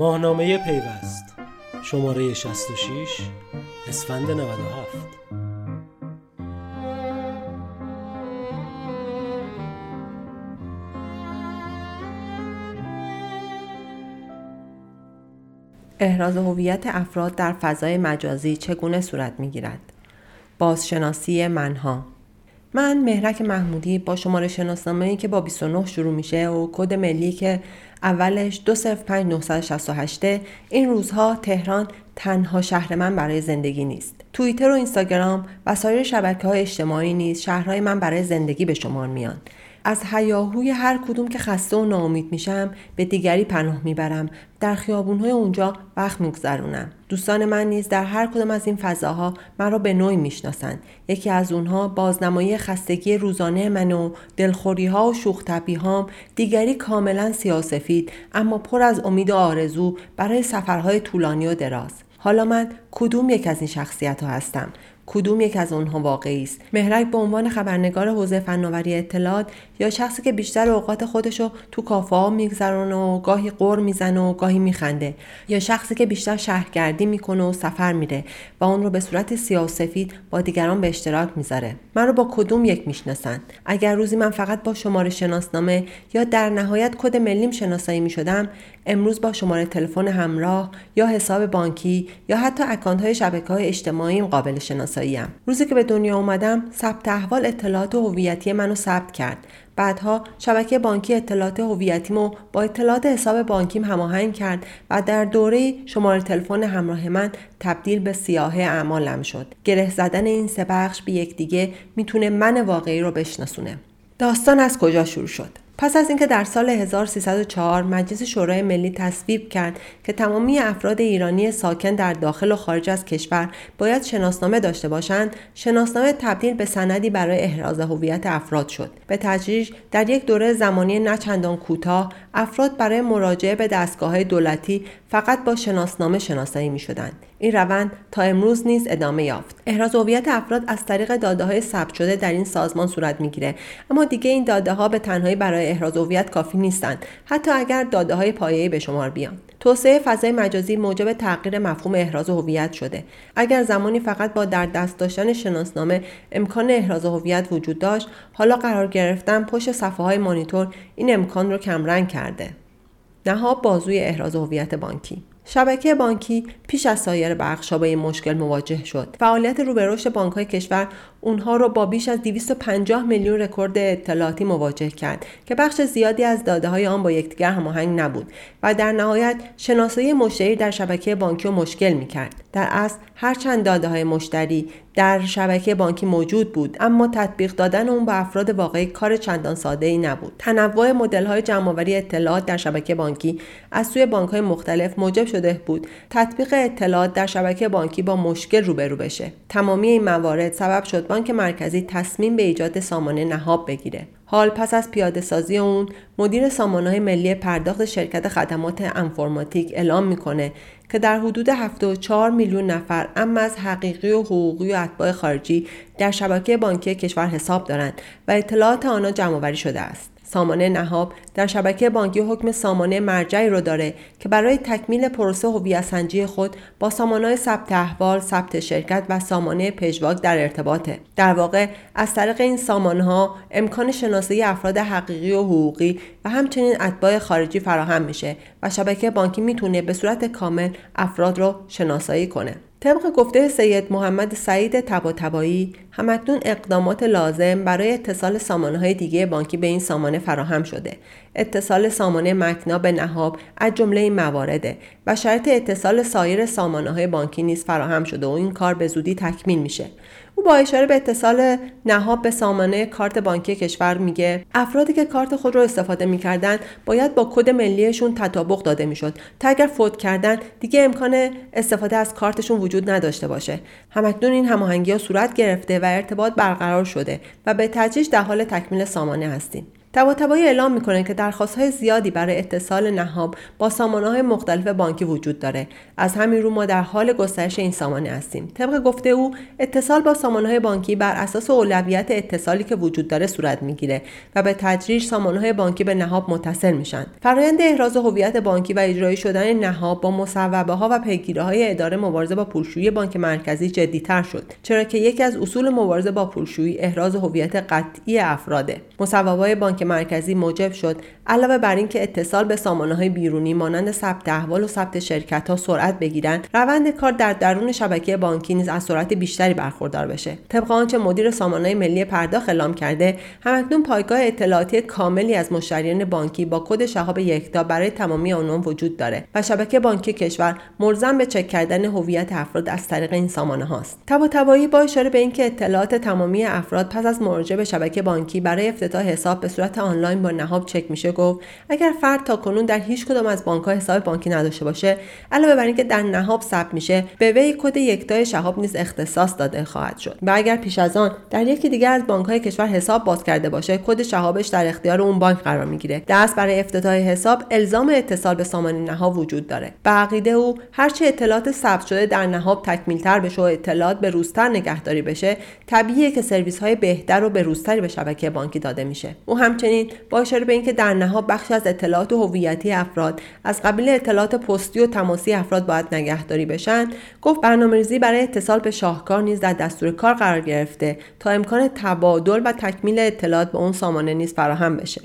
ماهنامه پیوست. شماره 66 اسفند 97 احراز هویت افراد در فضای مجازی چگونه صورت می گیرد؟ بازشناسی منها. من مهرک محمودی با شماره شناسنامه که با 29 شروع میشه و کد ملی که اولش 205968 این روزها تهران تنها شهر من برای زندگی نیست. توییتر و اینستاگرام و سایر شبکه های اجتماعی نیز شهرهای من برای زندگی به شمار میان. از هیاهوی هر کدوم که خسته و ناامید میشم به دیگری پناه می‌برم. در خیابونهای اونجا وقت میگذرونم. دوستان من نیز در هر کدام از این فضاها مرا به نوعی می‌شناسند. یکی از اونها بازنمایی خستگی روزانه من و دلخوری ها و شوخ هام دیگری کاملا سیاسفید اما پر از امید و آرزو برای سفرهای طولانی و دراز. حالا من کدوم یک از این شخصیت ها هستم؟ کدوم یک از اونها واقعی است؟ مهرک به عنوان خبرنگار حوزه فناوری اطلاعات یا شخصی که بیشتر اوقات خودشو تو کافه ها میگذرونه و گاهی قر می‌زنه و گاهی میخنده یا شخصی که بیشتر شهرگردی می‌کنه و سفر میره و اون رو به صورت سیاسفید با دیگران به اشتراک می‌ذاره. من رو با کدوم یک می‌شناسند؟ اگر روزی من فقط با شماره شناسنامه یا در نهایت کد ملیم شناسایی می‌شدم امروز با شماره تلفن همراه یا حساب بانکی یا حتی اکانت های شبکه های اجتماعی قابل شناساییم. روزی که به دنیا اومدم ثبت احوال اطلاعات هویتی منو ثبت کرد. بعدها شبکه بانکی اطلاعات هویتیمو با اطلاعات حساب بانکیم هماهنگ کرد و در دوره شماره تلفن همراه من تبدیل به سیاه اعمالم شد. گره زدن این سه بخش به یکدیگه می‌تونه من واقعی رو بشناسونه. داستان از کجا شروع شد؟ پس از اینکه در سال 1304 مجلس شورای ملی تصویب کرد که تمامی افراد ایرانی ساکن در داخل و خارج از کشور باید شناسنامه داشته باشند شناسنامه تبدیل به سندی برای احراز هویت افراد شد. به تدریج در یک دوره زمانی نچندان کوتاه افراد برای مراجعه به دستگاه دولتی فقط با شناسنامه شناسایی می شدند. این روند تا امروز نیز ادامه یافت. احراز هویت افراد از طریق داده های ثبت شده در این سازمان صورت می‌گیره اما دیگه این داده ها به تنهایی برای احراز هویت کافی نیستند حتی اگر داده های پایه‌ای به شمار بیان. توسعه فضای مجازی موجب تغییر مفهوم احراز هویت شده اگر زمانی فقط با در دست داشتن شناسنامه امکان احراز هویت وجود داشت حالا قرار گرفتن پشت صفحه های مانیتور این امکان رو کمرنگ کرده نهاب بازوی احراز هویت بانکی شبکه بانکی پیش از سایر بخشها با این مشکل مواجه شد. فعالیت رو به بانکهای کشور اونها رو با بیش از 250 میلیون رکورد اطلاعاتی مواجه کرد که بخش زیادی از داده های آن با یکدیگر هماهنگ نبود و در نهایت شناسایی مشتری در شبکه بانکی رو مشکل می کرد. در اصل هرچند داده های مشتری در شبکه بانکی موجود بود اما تطبیق دادن اون به افراد واقعی کار چندان ساده ای نبود. تنوع مدل های جمعآوری اطلاعات در شبکه بانکی از سوی بانک های مختلف موجب شده بود تطبیق اطلاعات در شبکه بانکی با مشکل روبرو بشه. تمامی این موارد سبب شد بانک مرکزی تصمیم به ایجاد سامانه نهاب بگیره. حال پس از پیاده سازی اون مدیر سامانه ملی پرداخت شرکت خدمات انفرماتیک اعلام می‌کنه که در حدود 74 میلیون نفر اما از حقیقی و حقوقی و اتباع خارجی در شبکه بانکی کشور حساب دارند و اطلاعات آنها جمع شده است. سامانه نهاب در شبکه بانکی حکم سامانه مرجعی رو داره که برای تکمیل پروسه هویت سنجی خود با سامانه ثبت احوال، ثبت شرکت و سامانه پژواک در ارتباطه. در واقع از طریق این سامانه ها امکان شناسایی افراد حقیقی و حقوقی و همچنین اتباع خارجی فراهم میشه و شبکه بانکی می‌تونه به صورت کامل افراد رو شناسایی کنه. طبق گفته سید محمد سعید تباتبایی همکنون اقدامات لازم برای اتصال سامانه های دیگه بانکی به این سامانه فراهم شده. اتصال سامانه مکنا به نهاب از جمله این موارده و شرط اتصال سایر سامانه های بانکی نیز فراهم شده و این کار به زودی تکمیل میشه. او با اشاره به اتصال نهاب به سامانه کارت بانکی کشور میگه افرادی که کارت خود رو استفاده می‌کردن باید با کد ملیشون تطابق داده می‌شد. تا اگر فوت کردن دیگه امکان استفاده از کارتشون وجود نداشته باشه. همکنون این هماهنگی ها صورت گرفته و ارتباط برقرار شده و به تدریج در حال تکمیل سامانه هستیم. طباطبایی اعلام می‌کنه که درخواست زیادی برای اتصال نهاب با سامانه های مختلف بانکی وجود داره. از همین رو ما در حال گسترش این سامانه هستیم. طبق گفته او اتصال با سامانه های بانکی بر اساس اولویت اتصالی که وجود داره صورت می‌گیره و به تدریج سامانه های بانکی به نهاب متصل میشن. فرایند احراز هویت بانکی و اجرایی شدن نهاب با مصوبه ها و پیگیری های اداره مبارزه با پولشویی بانک مرکزی جدیتر شد چرا که یکی از اصول مبارزه با پولشویی احراز هویت قطعی افراده. مصوبه بانک مرکزی موجب شد علاوه بر اینکه اتصال به سامانه های بیرونی مانند ثبت احوال و ثبت شرکت ها سرعت بگیرند روند کار در درون شبکه بانکی نیز از سرعت بیشتری برخوردار بشه. طبق آنچه مدیر سامانه ملی پرداخت اعلام کرده همکنون پایگاه اطلاعاتی کاملی از مشتریان بانکی با کد شهاب یکتا برای تمامی آنان وجود داره و شبکه بانکی کشور ملزم به چک کردن هویت افراد از طریق این سامانه هاست. تبا با اشاره به اینکه اطلاعات تمامی افراد پس از مراجعه به شبکه بانکی برای افتتاح حساب به صورت آنلاین با نهاب چک میشه گفت اگر فرد تا کنون در هیچ کدام از بانک حساب بانکی نداشته باشه علاوه بر اینکه در نهاب ثبت میشه به وی کد یکتای شهاب نیز اختصاص داده خواهد شد. و اگر پیش از آن در یکی دیگر از بانک های کشور حساب باز کرده باشه کد شهابش در اختیار اون بانک قرار می‌گیره. دست برای افتتاح حساب الزام اتصال به سامانه نهاب وجود داره. به عقیده او هرچه اطلاعات ثبت شده در نهاب تکمیلتر بشه و اطلاعات به روزتر نگهداری بشه طبیعیه که سرویس های بهتر و به روزتری به شبکه بانکی داده میشه. او همچنین با اشاره به اینکه در نهاب بخشی از اطلاعات هویتی افراد از قبیل اطلاعات پستی و تماسی افراد باید نگهداری بشن گفت برنامه‌ریزی برای اتصال به شاهکار نیز در دستور کار قرار گرفته تا امکان تبادل و تکمیل اطلاعات به اون سامانه نیز فراهم بشه.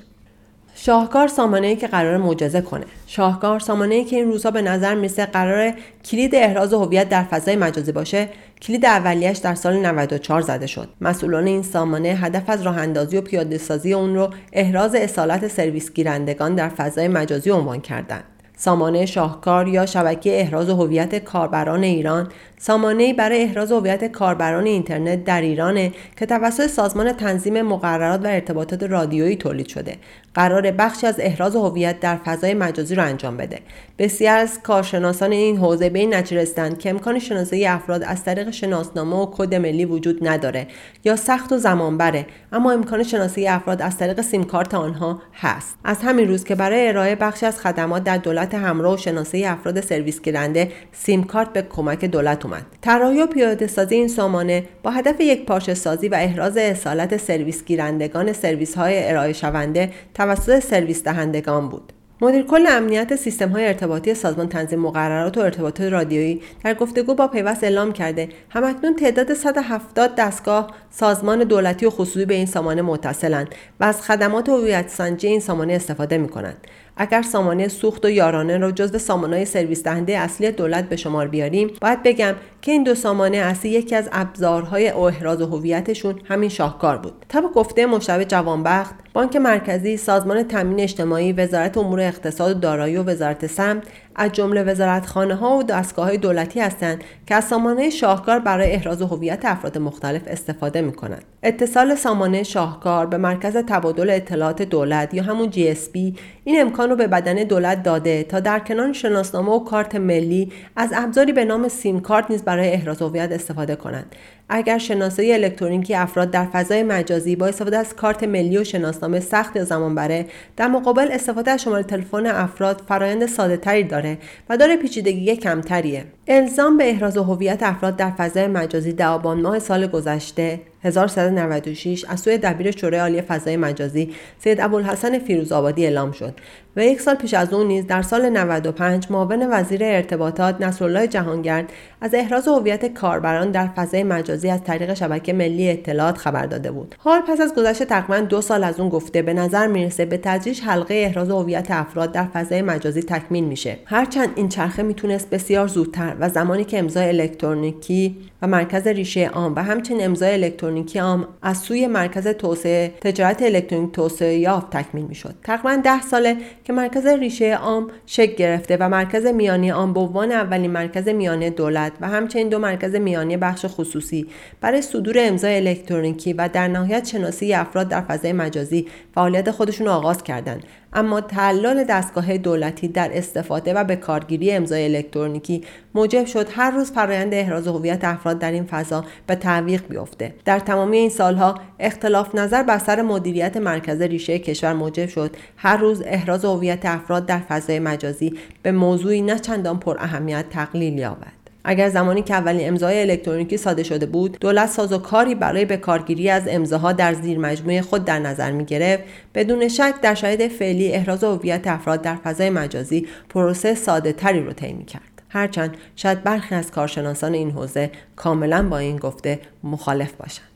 شاهکار سامانه که قرار معجزه کنه. شاهکار سامانه که این روزها به نظر می‌رسه قرار کلید احراز هویت در فضای مجازی باشه کلید اولیش در سال 94 زده شد. مسئولان این سامانه هدف از راه اندازی و پیاده سازی اون رو احراز اصالت سرویس گیرندگان در فضای مجازی عنوان کردند. سامانه شاهکار یا شبکه احراز هویت کاربران ایران سامانه برای احراز هویت کاربران اینترنت در ایرانه که توسط سازمان تنظیم مقررات و ارتباطات رادیویی تولید شده. قرار بخشی از احراز هویت در فضای مجازی را انجام بده. بسیار از کارشناسان این حوزه به این نتیجه رسیدند که امکان شناسایی افراد از طریق شناسنامه و کد ملی وجود نداره یا سخت و زمان بره اما امکان شناسایی افراد از طریق سیم کارت آنها هست. از همین روست که برای ارائه بخشی از خدمات در دولت همراه و شناسایی افراد سرویس گیرنده سیم کارت به کمک دولت اومد. طراحی و پیاده سازی این سامانه با هدف یک پارچه سازی و احراز اصالت سرویس گیرندگان سرویس های ارائه شونده توسط سرویس دهندگان بود مدیر کل امنیت سیستم های ارتباطی سازمان تنظیم مقررات و ارتباطات رادیویی در گفتگو با پیوست اعلام کرده همکنون تعداد 170 دستگاه سازمان دولتی و خصوصی به این سامانه متصلند و از خدمات هویت سنجی این سامانه استفاده می کنند. اگر سامانه سوخت و یارانه را جزو سامانه سرویس دهنده اصلی دولت به شمار بیاریم باید بگم که این دو سامانه اصلی یکی از ابزارهای احراز هویتشون همین شاهکار بود طبق گفته مشتبه جوانبخت بانک مرکزی سازمان تامین اجتماعی وزارت امور اقتصاد و دارایی و وزارت سمت از جمله وزارتخانه ها و دستگاه های دولتی هستند که از سامانه شاهکار برای احراز هویت افراد مختلف استفاده می کنند. اتصال سامانه شاهکار به مرکز تبادل اطلاعات دولت یا همون GSP این امکان رو به بدن دولت داده تا در کنار شناسنامه و کارت ملی از ابزاری به نام سیم کارت نیز برای احراز هویت استفاده کنند. اگر شناسایی الکترونیکی افراد در فضای مجازی با استفاده از کارت ملی و شناسنامه سخت زمان بره در مقابل استفاده از شماره تلفن افراد فرایند ساده تری داره و داره پیچیدگی کمتریه. الزام به احراز هویت افراد در فضای مجازی در آبان ماه سال گذشته 1396 از سوی دبیر شورای عالی فضای مجازی سید ابوالحسن فیروزآبادی اعلام شد و یک سال پیش از اون نیز در سال 95 معاون وزیر ارتباطات نصرالله جهانگرد از احراز هویت کاربران در فضای مجازی از طریق شبکه ملی اطلاعات خبر داده بود. حال پس از گذشت تقریبا دو سال از اون گفته به نظر می‌رسه به تدریج حلقه احراز هویت افراد در فضای مجازی تکمیل میشه. هرچند این چرخه می‌تونست بسیار زودتر و زمانی که امضای الکترونیکی و مرکز ریشه عام و همچنین امضای الکترونیکی عام از سوی مرکز توسعه تجارت الکترونیک توسعه یافت تکمیل می‌شد. تقریبا ده ساله که مرکز ریشه عام شکل گرفته و مرکز میانی عام به عنوان اولین مرکز میانی دولت و همچنین دو مرکز میانی بخش خصوصی برای صدور امضای الکترونیکی و در نهایت شناسی افراد در فضای مجازی فعالیت خودشون آغاز کردند اما تعلل دستگاه دولتی در استفاده و به کارگیری امضای الکترونیکی موجب شد هر روز فرایند احراز هویت افراد در این فضا به تعویق بیفته. در تمامی این سالها اختلاف نظر بر سر مدیریت مرکز ریشه کشور موجب شد هر روز احراز هویت افراد در فضای مجازی به موضوعی نه چندان پر اهمیت تقلیل یابد. اگر زمانی که اولین امضای الکترونیکی ساده شده بود دولت ساز و کاری برای به کارگیری از امضاها در زیر مجموعه خود در نظر می گرفت. بدون شک در شاید فعلی احراز هویت افراد در فضای مجازی پروسه ساده تری رو طی کرد. هرچند شاید برخی از کارشناسان این حوزه کاملا با این گفته مخالف باشند.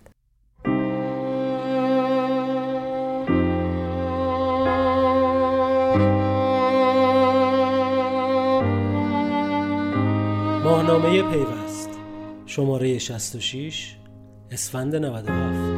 ماهنامه پیوست. شماره 66 اسفند 97